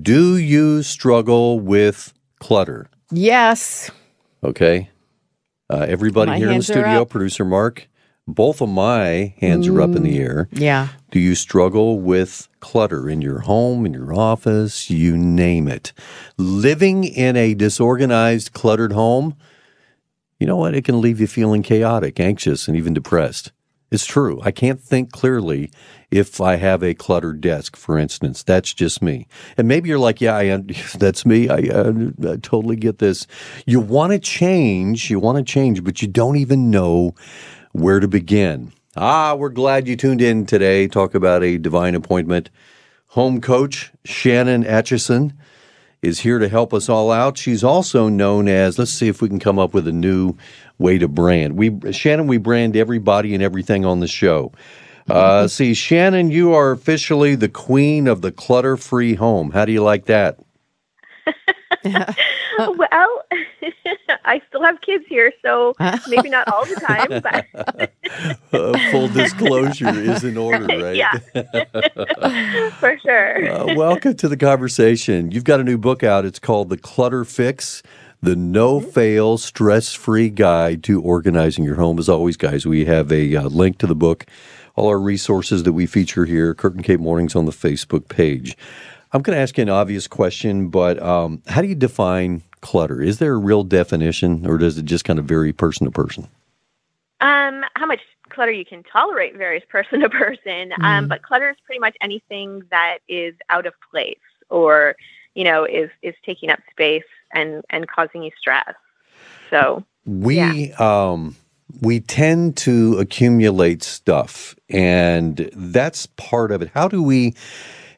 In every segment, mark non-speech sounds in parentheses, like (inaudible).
Do you struggle with clutter? Yes. Okay. Uh, everybody My here in the studio, producer Mark, both of my hands are up in the air. Yeah. Do you struggle with clutter in your home, in your office, you name it? Living in a disorganized, cluttered home, you know what? It can leave you feeling chaotic, anxious, and even depressed. It's true. I can't think clearly if I have a cluttered desk, for instance. That's just me. And maybe you're like, yeah, I, (laughs) that's me. I, uh, I totally get this. You want to change, you want to change, but you don't even know where to begin. Ah, we're glad you tuned in today. Talk about a divine appointment. Home coach Shannon Acheson is here to help us all out. She's also known as, let's see if we can come up with a new way to brand. We Shannon, we brand everybody and everything on the show. Uh, see, Shannon, you are officially the queen of the clutter-free home. How do you like that? (laughs) (laughs) well, (laughs) I still have kids here, so maybe not all the time, but Uh, full disclosure is in order, right? yeah, for sure. Uh, welcome to the conversation. You've got a new book out. It's called The Clutter Fix The No Fail Stress Free Guide to Organizing Your Home. As always, guys, we have a uh, link to the book, all our resources that we feature here, Kurt and Kate Mornings on the Facebook page. I'm going to ask you an obvious question, but um, how do you define clutter? Is there a real definition, or does it just kind of vary person to person? Um, how much clutter you can tolerate varies person to person, um, but clutter is pretty much anything that is out of place or you know is is taking up space and and causing you stress. So we um we tend to accumulate stuff and that's part of it. How do we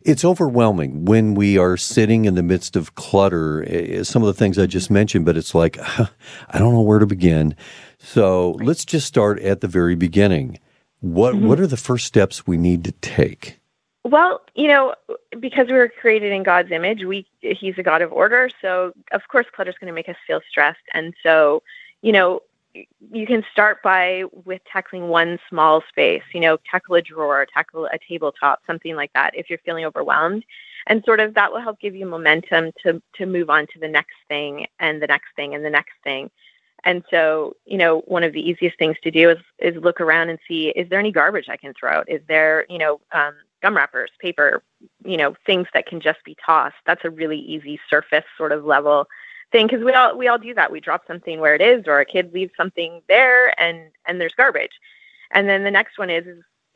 it's overwhelming when we are sitting in the midst of clutter. Some of the things i just mentioned but it's like (laughs) i don't know where to begin. So let's just start at the very beginning. What mm-hmm. what are the first steps we need to take? Well, you know, because we were created in God's image, we He's a God of order. So of course, clutter is going to make us feel stressed, and so you know, you can start by with tackling one small space. You know, tackle a drawer, tackle a tabletop, something like that. If you're feeling overwhelmed, and sort of that will help give you momentum to to move on to the next thing and the next thing and the next thing. And so, you know, one of the easiest things to do is is look around and see is there any garbage I can throw out? Is there, you know, um, gum wrappers, paper, you know, things that can just be tossed? That's a really easy surface sort of level thing because we all we all do that. We drop something where it is, or a kid leaves something there, and and there's garbage. And then the next one is.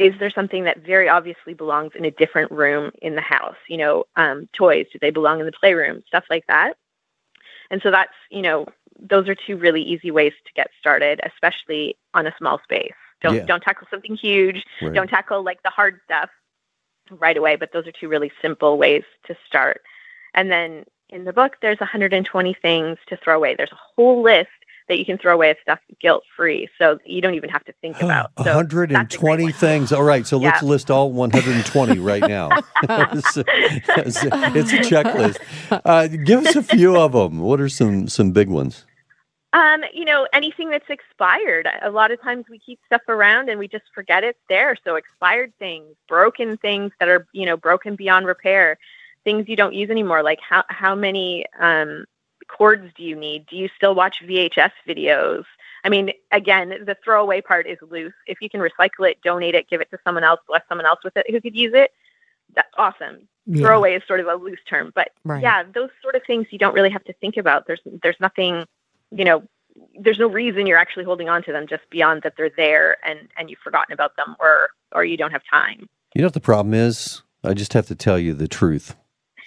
is there something that very obviously belongs in a different room in the house? You know, um, toys, do they belong in the playroom? Stuff like that. And so that's, you know, those are two really easy ways to get started, especially on a small space. Don't Yeah. don't tackle something huge. Right. Don't tackle like the hard stuff right away, but those are two really simple ways to start. And then in the book there's 120 things to throw away. There's a whole list that you can throw away of stuff guilt free. So you don't even have to think about. So that's a great 120 things. All right, so let's list all 120 right now. (laughs) it's, it's- it's a checklist. Uh, give us a few of them. What are some some big ones? Um, you know, anything that's expired. A lot of times we keep stuff around and we just forget it's there. So expired things, broken things that are, you know, broken beyond repair, things you don't use anymore. Like how how many um, cords do you need? Do you still watch VHS videos? I mean, again, the throwaway part is loose. If you can recycle it, donate it, give it to someone else, bless someone else with it who could use it. That's awesome. Yeah. Throwaway is sort of a loose term, but Right. yeah, those sort of things you don't really have to think about. There's there's nothing, you know, there's no reason you're actually holding on to them just beyond that they're there and and you've forgotten about them or or you don't have time. You know what the problem is? I just have to tell you the truth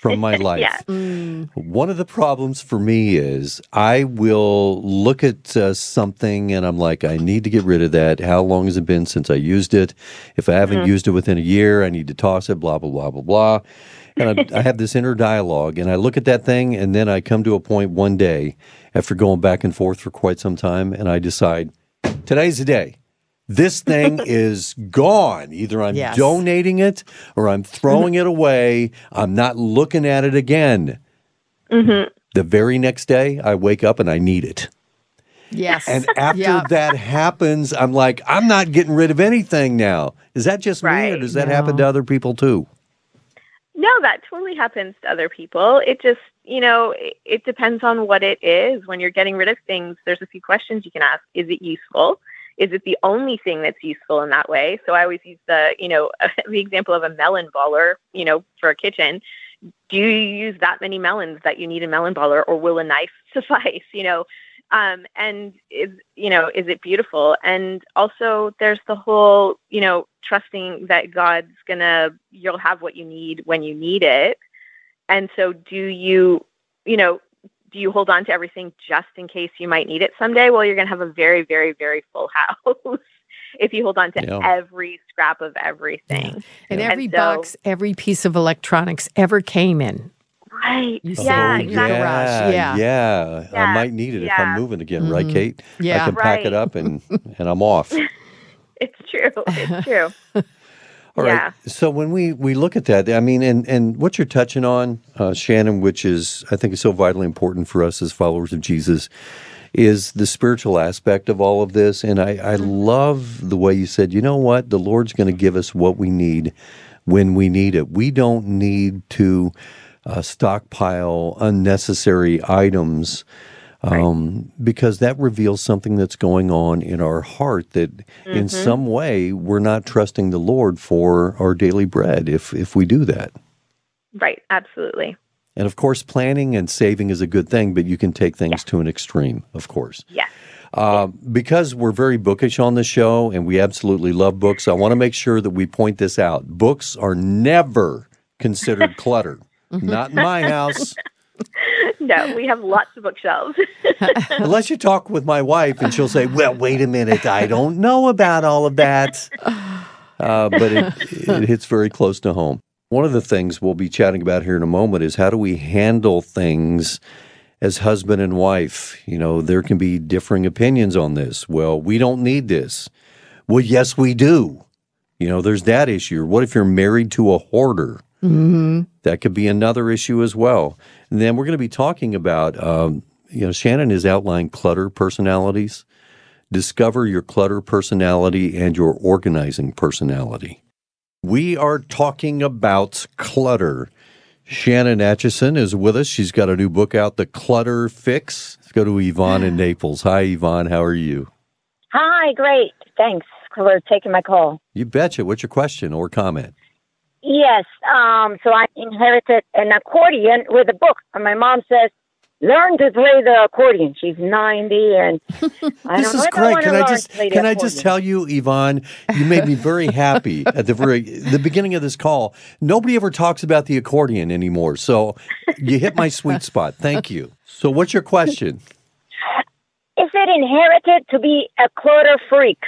from my (laughs) life. Yeah. Mm, One of the problems for me is I will look at uh, something and I'm like, I need to get rid of that. How long has it been since I used it? If I haven't used it within a year, I need to toss it, blah, blah, blah, blah, blah. And I, I have this inner dialogue and I look at that thing and then I come to a point one day after going back and forth for quite some time and I decide, today's the day. This thing (laughs) is gone. Either I'm Yes. donating it or I'm throwing it mm-hmm. away. I'm not looking at it again. Mm-hmm. The very next day, I wake up and I need it. yes. And after Yeah. that happens, I'm like, I'm not getting rid of anything now. Is that just me or does that happen to other people too? No, that totally happens to other people. It just, you know, it, it, depends on what it is. When you're getting rid of things, there's a few questions you can ask. Is it useful? Is it the only thing that's useful in that way? So I always use the, you know, (laughs) the example of a melon baller, you know, for a kitchen. Do you use that many melons that you need a melon baller or will a knife (laughs) suffice? You know, um, and is you know is it beautiful and also there's the whole you know trusting that god's gonna you'll have what you need when you need it and so do you you know do you hold on to everything just in case you might need it someday well you're gonna have a very very very full (laughs) house if you hold on to yeah. every scrap of everything yeah. and, and every so, box every piece of electronics ever came in Right. yeah, exactly. Yeah, yeah, yeah. yeah. I might need it yeah. if I'm moving again, mm-hmm. right, Kate? Yeah. I can pack right. it up and (laughs) and I'm off. it's true. It's true. (laughs) All yeah. right. So when we, we look at that, I mean, and, and what you're touching on, uh, Shannon, which is I think is so vitally important for us as followers of Jesus, is the spiritual aspect of all of this. And I, I mm-hmm. love the way you said, you know what, the Lord's going to give us what we need when we need it. We don't need to uh, stockpile unnecessary items. Um, right. Because that reveals something that's going on in our heart that mm-hmm. in some way we're not trusting the Lord for our daily bread if, if we do that. Right, absolutely. And of course, planning and saving is a good thing, but you can take things to an extreme, of course. Yes. Uh, because we're very bookish on the show and we absolutely love books, I want to make sure that we point this out. Books are never considered (laughs) clutter. Not in my house. (laughs) no, we have lots of bookshelves. (laughs) Unless you talk with my wife and she'll say, well, wait a minute, I don't know about all of that. Uh, but it, it hits very close to home. One of the things we'll be chatting about here in a moment is how do we handle things as husband and wife? You know, there can be differing opinions on this. Well, we don't need this. Well, yes, we do. You know, there's that issue. What if you're married to a hoarder? Mm-hmm. That could be another issue as well. And then we're going to be talking about, um, you know, Shannon has outlined clutter personalities. Discover your clutter personality and your organizing personality. We are talking about clutter. Shannon Acheson is with us. She's got a new book out, The Clutter Fix. Let's go to Yvonne in (sighs) Naples. Hi, Yvonne. How are you? Hi, great. Thanks for taking my call. You betcha. What's your question or comment? Yes. Um, so I inherited an accordion with a book, and my mom says, "Learn to play the accordion." She's ninety, and (laughs) I this is great. Can I just can I just tell you, Yvonne, you made me very (laughs) happy at the very the beginning of this call. Nobody ever talks about the accordion anymore, so you hit my sweet spot. Thank you. So, what's your question? Is it inherited to be a clutter freak?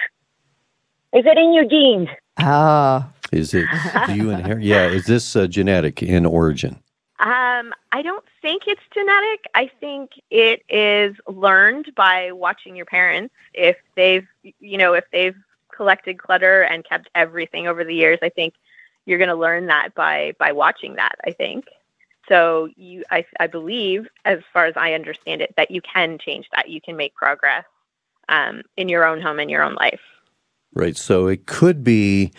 Is it in your genes? Ah, is it? (laughs) do you inherit? Yeah. Is this uh, genetic in origin? Um, I don't think it's genetic. I think it is learned by watching your parents. If they've, you know, if they've collected clutter and kept everything over the years, I think you're going to learn that by by watching that. I think. So you, I, I believe, as far as I understand it, that you can change that. You can make progress um, in your own home in your own life. Right. So it could be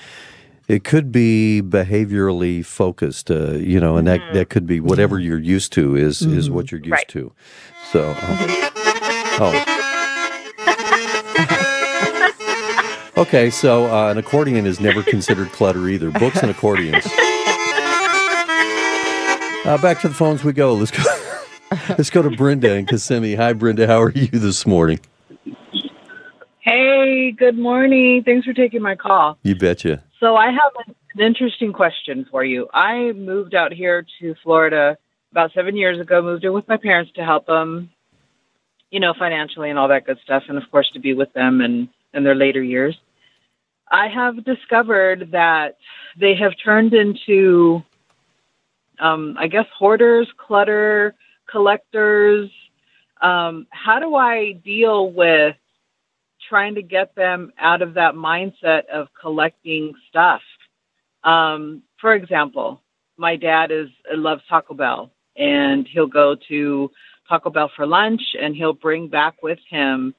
it could be behaviorally focused, uh, you know, and that, mm-hmm. that could be whatever you're used to is mm-hmm. is what you're used right. to. So, uh, oh. (laughs) okay, so uh, an accordion is never considered clutter either. Books and accordions. (laughs) Uh, back to the phones we go. Let's go. (laughs) Let's go to Brenda and Kissimmee. Hi, Brenda. How are you this morning? Hey, good morning. Thanks for taking my call. You betcha. So I have an interesting question for you. I moved out here to Florida about seven years ago. Moved in with my parents to help them, you know, financially and all that good stuff, and of course to be with them and in their later years. I have discovered that they have turned into, um, I guess, hoarders, clutter, collectors. Um, how do I deal with trying to get them out of that mindset of collecting stuff. Um, for example, my dad is loves Taco Bell, and he'll go to Taco Bell for lunch, and he'll bring back with him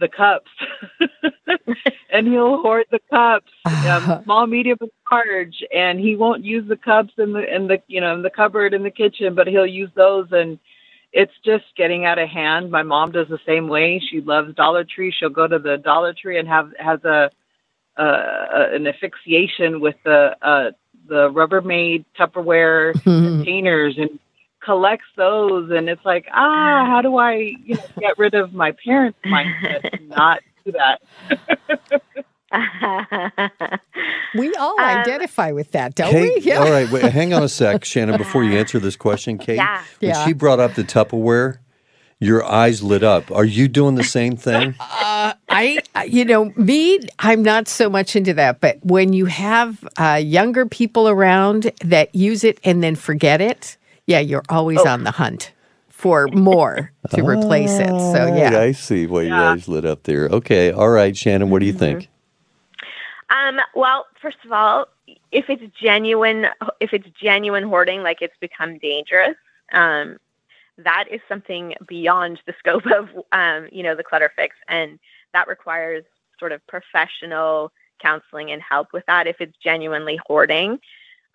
the cups, (laughs) and he'll hoard the cups, (sighs) um, small, medium, and large, and he won't use the cups in the in the you know in the cupboard in the kitchen, but he'll use those, and it's just getting out of hand. My mom does the same way. She loves Dollar Tree. She'll go to the Dollar Tree and have has a uh, an asphyxiation with the uh, the Rubbermaid Tupperware (laughs) containers and collects those and it's like ah how do i you know get rid of my parents mindset not do that (laughs) we all Um, identify with that, don't Kate, we? all right, wait, hang on a sec, (laughs) Shannon, before you answer this question, Kate. Yeah. When Yeah. she brought up the Tupperware, your eyes lit up. Are you doing the same thing? (laughs) Uh, I, I- you know, me, I'm not so much into that. But when you have uh, younger people around that use it and then forget it, yeah, you're always Oh. on the hunt for more to replace it. So Right, yeah, I see why your eyes lit up there. Okay, all right, Shannon, what do you think? Um, well, first of all, if it's genuine, if it's genuine hoarding, like it's become dangerous, um, that is something beyond the scope of, um, you know, the clutter fix, and that requires sort of professional counseling and help with that. If it's genuinely hoarding,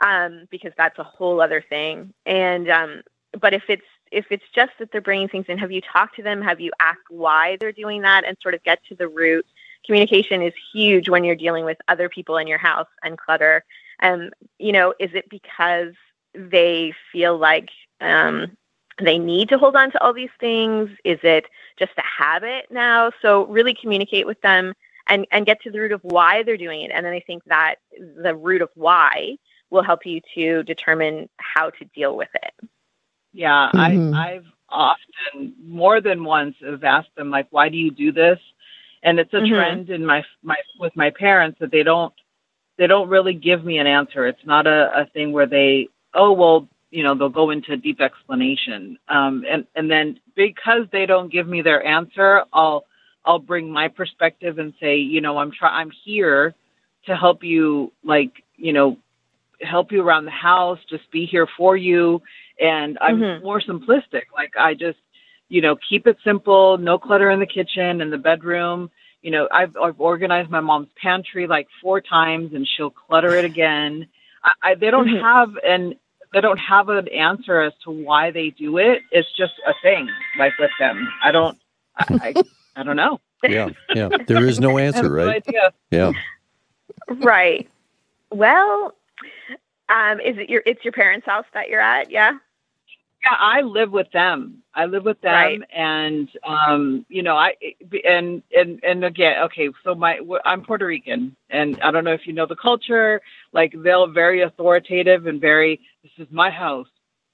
um, because that's a whole other thing. And um, but if it's if it's just that they're bringing things in, have you talked to them? Have you asked why they're doing that, and sort of get to the root? Communication is huge when you're dealing with other people in your house and clutter. Um, you know, is it because they feel like um, they need to hold on to all these things? Is it just a habit now? So really communicate with them and and get to the root of why they're doing it. And then I think that the root of why will help you to determine how to deal with it. yeah Mhm. i i've often more than once have asked them like why do you do this and it's a Mhm. trend in my my with my parents that they don't they don't really give me an answer it's not a, a thing where they oh well you know they'll go into deep explanation um and and then because they don't give me their answer i'll i'll bring my perspective and say you know i'm try i'm here to help you like you know help you around the house just be here for you and i'm Mhm. more simplistic like i just you know keep it simple no clutter in the kitchen and the bedroom you know I've, I've organized my mom's pantry like four times and she'll clutter it again I, I they don't Mhm. have an they don't have an answer as to why they do it it's just a thing like with them i don't i i, (laughs) I don't know Yeah, yeah. (laughs) There is no I have answer, no right? idea. Yeah. right. Well, um, is it your it's your parents' house that you're at? Yeah. Yeah, I live with them. I live with them, Right. and um, you know, I and and and again, okay. So my I'm Puerto Rican, and I don't know if you know the culture. Like they're very authoritative and very. This is my house,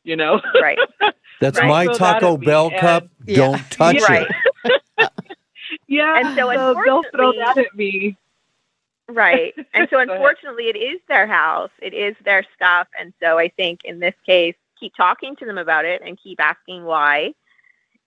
you know. Right. (laughs) That's Right. my Throw that Taco at me, Bell and- cup. Yeah. Don't touch right. it. (laughs) yeah, And so they'll throw that at me. Right. And so (laughs) unfortunately it is their house. It is their stuff. And so I think in this case, keep talking to them about it and keep asking why.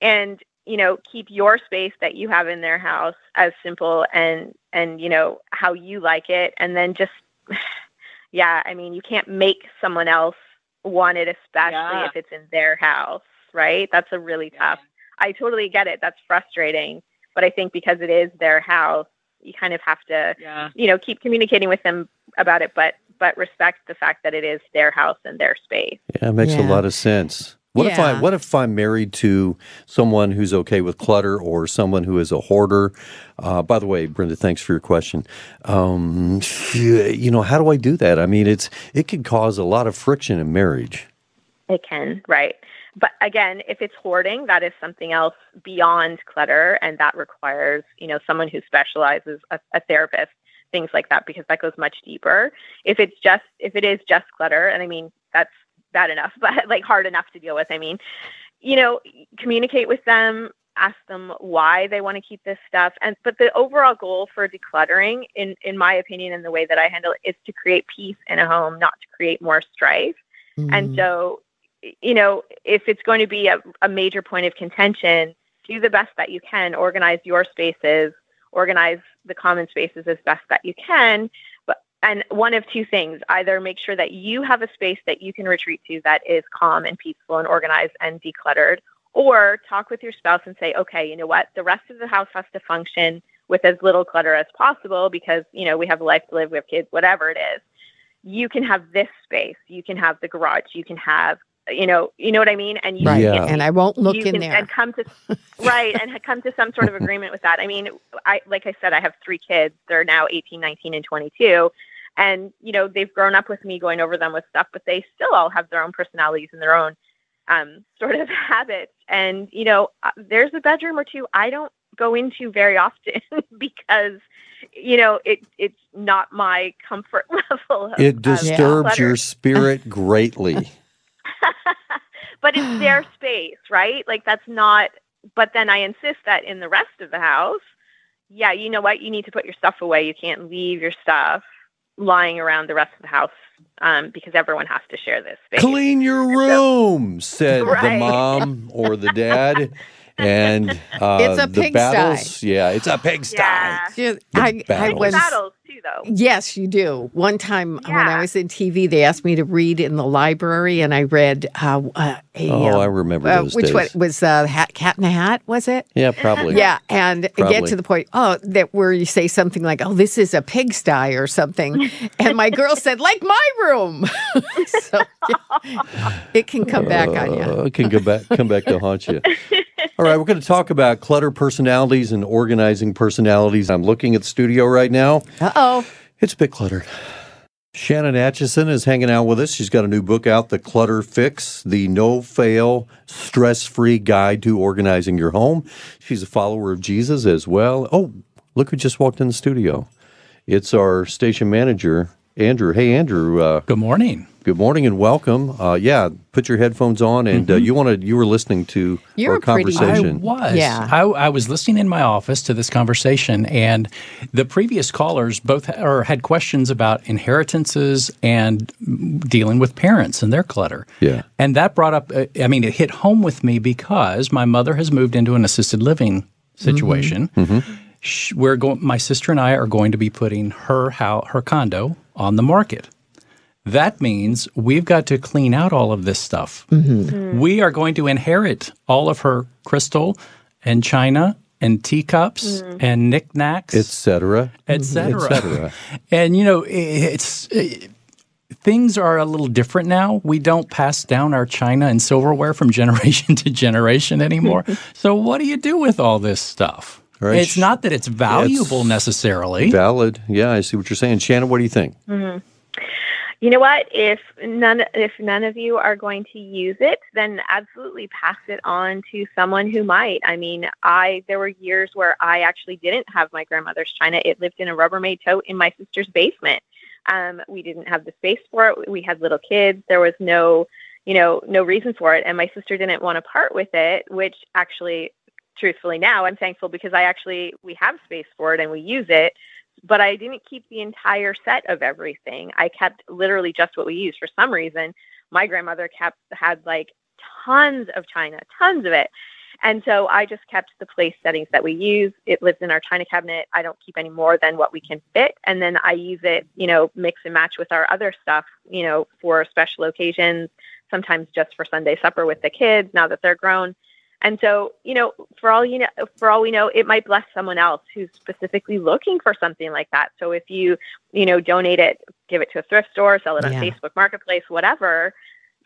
And, you know, keep your space that you have in their house as simple and and, you know, how you like it. And then just (sighs) yeah, I mean, you can't make someone else want it, especially Yeah. if it's in their house, right? That's a really tough I totally get it. That's frustrating. But I think because it is their house, you kind of have to Yeah. you know keep communicating with them about it but but respect the fact that it is their house and their space Yeah, it makes a lot of sense. What if I what if I'm married to someone who's okay with clutter or someone who is a hoarder? Uh, by the way, Brenda, thanks for your question. Um, (sighs) you know, how do I do that? I mean, it's it could cause a lot of friction in marriage. it can right but again if it's hoarding that is something else beyond clutter and that requires you know someone who specializes a, a therapist things like that because that goes much deeper if it's just if it is just clutter and i mean that's bad enough (laughs) but like hard enough to deal with i mean you know communicate with them ask them why they want to keep this stuff and but the overall goal for decluttering in in my opinion and the way that i handle it is to create peace in a home not to create more strife and Mm. so, you know, if it's going to be a, a major point of contention, do the best that you can. Organize your spaces, organize the common spaces as best that you can. But and one of two things: either make sure that you have a space that you can retreat to that is calm and peaceful and organized and decluttered, Or talk with your spouse and say, okay, you know what? The rest of the house has to function with as little clutter as possible because, you know, we have a life to live, we have kids, whatever it is. You can have this space. You can have the garage. You can have, you know, you know what I mean? And you Right. Yeah. And I won't look you in can, there. and come to right and come to some sort of agreement with that i mean i like i said i have three kids they're now 18 19 and 22 and you know they've grown up with me going over them with stuff but they still all have their own personalities and their own um, sort of (laughs) habits and you know uh, there's a bedroom or two i don't go into very often (laughs) because you know it it's not my comfort (laughs) level of, It of disturbs clutter your spirit greatly. But it's their (sighs) space, right? Like that's not. But then I insist that in the rest of the house, yeah, you know what? You need to put your stuff away. You can't leave your stuff lying around the rest of the house um, because everyone has to share this space. Clean your room, said the mom or the dad. And uh, It's a the pigsty. battles, yeah, it's a pigsty. Yeah. The I, I battles. was, Battles too, though. yes, you do. One time when I was in TV, they asked me to read in the library, and I read uh, uh, a. Oh, um, I remember uh, those which days. one was uh, hat, Cat in a Hat? Was it? Yeah, probably. Yeah, and get to the point. Oh, that where you say something like, "Oh, this is a pigsty" or something, and my girl said, "Like my room." (laughs) so yeah, it can come back on you. Uh, it can go back, come back to haunt you. All right, we're going to talk about clutter personalities and organizing personalities. I'm looking at the studio right now. Uh oh. It's a bit cluttered. Shannon Acheson is hanging out with us. She's got a new book out, The Clutter Fix, the no fail, stress free guide to organizing your home. She's a follower of Jesus as well. Oh, look who just walked in the studio. It's our station manager, Andrew. Hey, Andrew. Uh, Good morning. good morning and welcome. Uh, yeah, put your headphones on, and uh, you wanted you were listening to You're our a pretty- I conversation. was. Yeah. I, I was listening in my office to this conversation, and the previous callers both or had questions about inheritances and dealing with parents and their clutter. Yeah. And that brought up, uh, I mean, it hit home with me because my mother has moved into an assisted living situation. Mm-hmm. Sh- We're going. My sister and I are going to be putting her house, her condo, on the market. That means we've got to clean out all of this stuff. Mm-hmm. We are going to inherit all of her crystal and china and teacups mm-hmm. and knickknacks, Etc. etc. etc. And you know, i- it's i things are a little different now. We don't pass down our china and silverware from (laughs) generation to generation anymore. (laughs) so what do you do with all this stuff? Right. It's not that it's valuable necessarily. Valid. Yeah, I see what you're saying. Shannon, what do you think? You know what? If none if none of you are going to use it, then absolutely pass it on to someone who might. I mean, I there were years where I actually didn't have my grandmother's china. It lived in a Rubbermaid tote in my sister's basement. Um, we didn't have the space for it. We had little kids. There was no, you know, no reason for it, and my sister didn't want to part with it. Which actually, truthfully, now I'm thankful because I actually we have space for it and we use it but I didn't keep the entire set of everything. I kept literally just what we used. For some reason, my grandmother kept had like tons of china, tons of it. And so I just kept the place settings that we use. It lives in our china cabinet. I don't keep any more than what we can fit. And then I use it, you know, mix and match with our other stuff, you know, for special occasions, sometimes just for Sunday supper with the kids now that they're grown. And so, you know, for all you know, for all we know, it might bless someone else who's specifically looking for something like that. So if you, you know, donate it, give it to a thrift store, sell it on Yeah. Facebook Marketplace, whatever,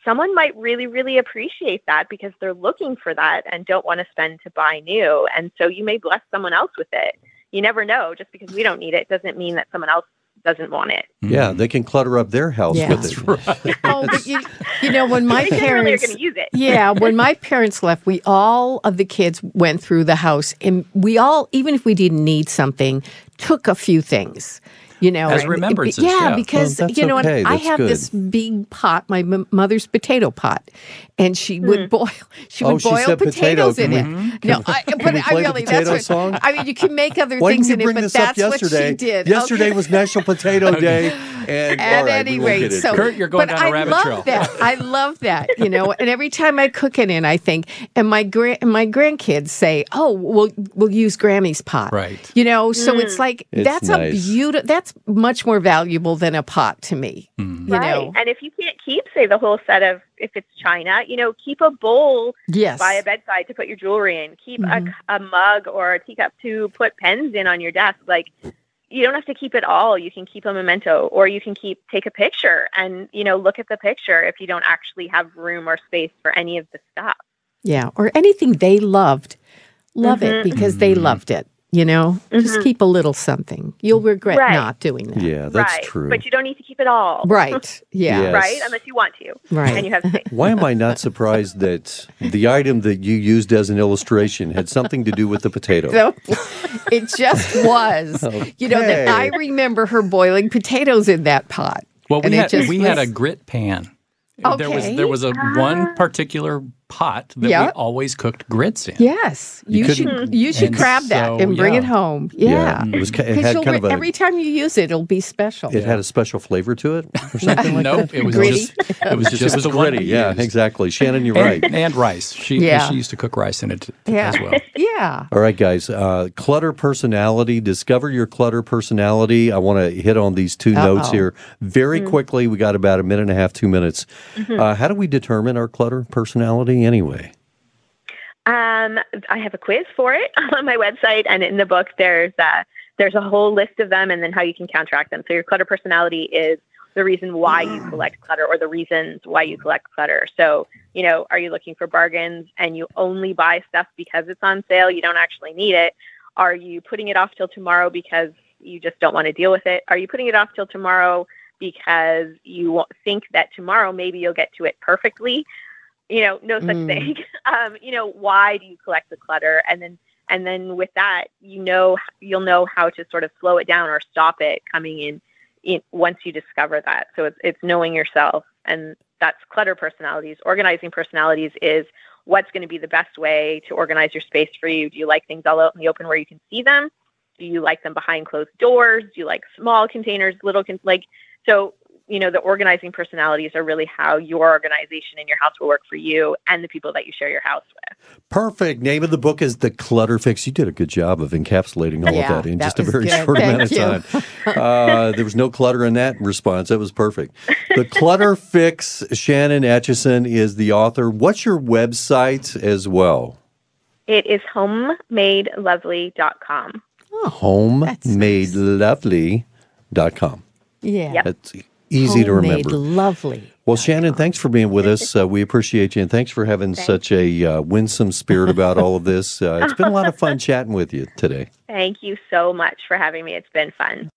someone might really, really appreciate that because they're looking for that and don't want to spend to buy new. And so you may bless someone else with it. You never know. Just because we don't need it doesn't mean that someone else doesn't want it. Yeah, mm-hmm. they can clutter up their house Yeah. with it. (laughs) Oh, but you, you know when my they are parents going to use it. yeah, when my (laughs) parents left, we all of the kids went through the house, and we all, even if we didn't need something, took a few things. You know, As and- remembrances, Yeah, yeah. because Well, you know, and okay. I have good. this big pot, my m- mother's potato pot, and she would hmm. boil. (laughs) She Oh, would she boil said potatoes potato. in Can it. No, I, but I really that's what, song? I mean, you can make other (laughs) Why things didn't you in bring it, but this up what yesterday? she did. Yesterday Okay. was National (laughs) Potato Day. And At all right, any rate, so. Kurt, you're going but down a I rabbit love trail. That. I love that, you know. And every time I cook it in, I think, and my grand my grandkids say, "Oh, we'll we'll use Grammy's pot." Right. You know, so hmm. it's like It's that's nice. a beautiful. That's much more valuable than a pot to me. You right. know. And if you can't keep, say, the whole set of, if it's china, you know, keep a bowl Yes. by a bedside to put your jewelry in. Keep Mhm. a, a mug or a teacup to put pens in on your desk. Like, you don't have to keep it all. You can keep a memento, or you can keep take a picture and you know look at the picture if you don't actually have room or space for any of the stuff. Yeah, or anything they loved. Love it Mhm. because they loved it. You know, just Mhm. keep a little something. You'll regret Right. not doing that. Yeah, that's right. true. But you don't need to keep it all. Right. (laughs) Yeah. Yes. Right. Unless you want to, Right. and you have space. (laughs) Why am I not surprised that the item that you used as an illustration had something to do with the potato? (laughs) So it just was. You know, that I remember her boiling potatoes in that pot. Well, we And it had just we had a grit pan. There was Okay. there was a one particular pot that we always cooked grits in. Yes, You you, should. You should And grab that so, and bring yeah. it home. Yeah, it was. ki- It because had kind of a. every time you use it, it'll be special. It had a special flavor to it, or (laughs) something like Nope, that. it was Gritty. just it was Just, just it was gritty. Yeah, used. exactly. Shannon, you're And, right. and rice. She Yeah. she used to cook rice in it yeah, as well. (laughs) yeah. All right, guys. Uh, clutter personality. Discover your clutter personality. I want to hit on these 2 notes Uh-oh. here very quickly. We got about a minute and a half, two minutes. Mm-hmm. Uh, how do we determine our clutter personality anyway? Um, I have a quiz for it (laughs) on my website, and in the book, there's uh, there's a whole list of them, and then how you can counteract them. So your clutter personality is the reason why you collect clutter, or the reasons why you collect clutter. So you know, are you looking for bargains and you only buy stuff because it's on sale? You don't actually need it. Are you putting it off till tomorrow because you just don't want to deal with it? Are you putting it off till tomorrow because you think that tomorrow maybe you'll get to it perfectly? You know, no such Mm. thing. (laughs) Um, you know, why do you collect the clutter? And then and then with that, you know you'll know how to sort of slow it down or stop it coming in, in once you discover that. So it's it's knowing yourself and that's clutter personalities. Organizing personalities is what's going to be the best way to organize your space for you. Do you like things all out in the open where you can see them? Do you like them behind closed doors? Do you like small containers, little con- like so you know the organizing personalities are really how your organization in your house will work for you and the people that you share your house with. Perfect. Name of the book is The Clutter Fix. You did a good job of encapsulating all Yeah, of that in that just a very good. short amount of time. Uh, there was no clutter in that response. That was perfect. The (laughs) Clutter Fix, Shannon Acheson is the author. What's your website as well? It is homemadelovely.com. homemadelovely.com. Yeah. Yep. That's easy to remember. Lovely. Well, Shannon, thanks for being with us. Uh, we appreciate you, and thanks for having such a uh, winsome spirit about all of this. Uh, it's been a lot of fun chatting with you today. (laughs) Thank you so much for having me. It's been fun.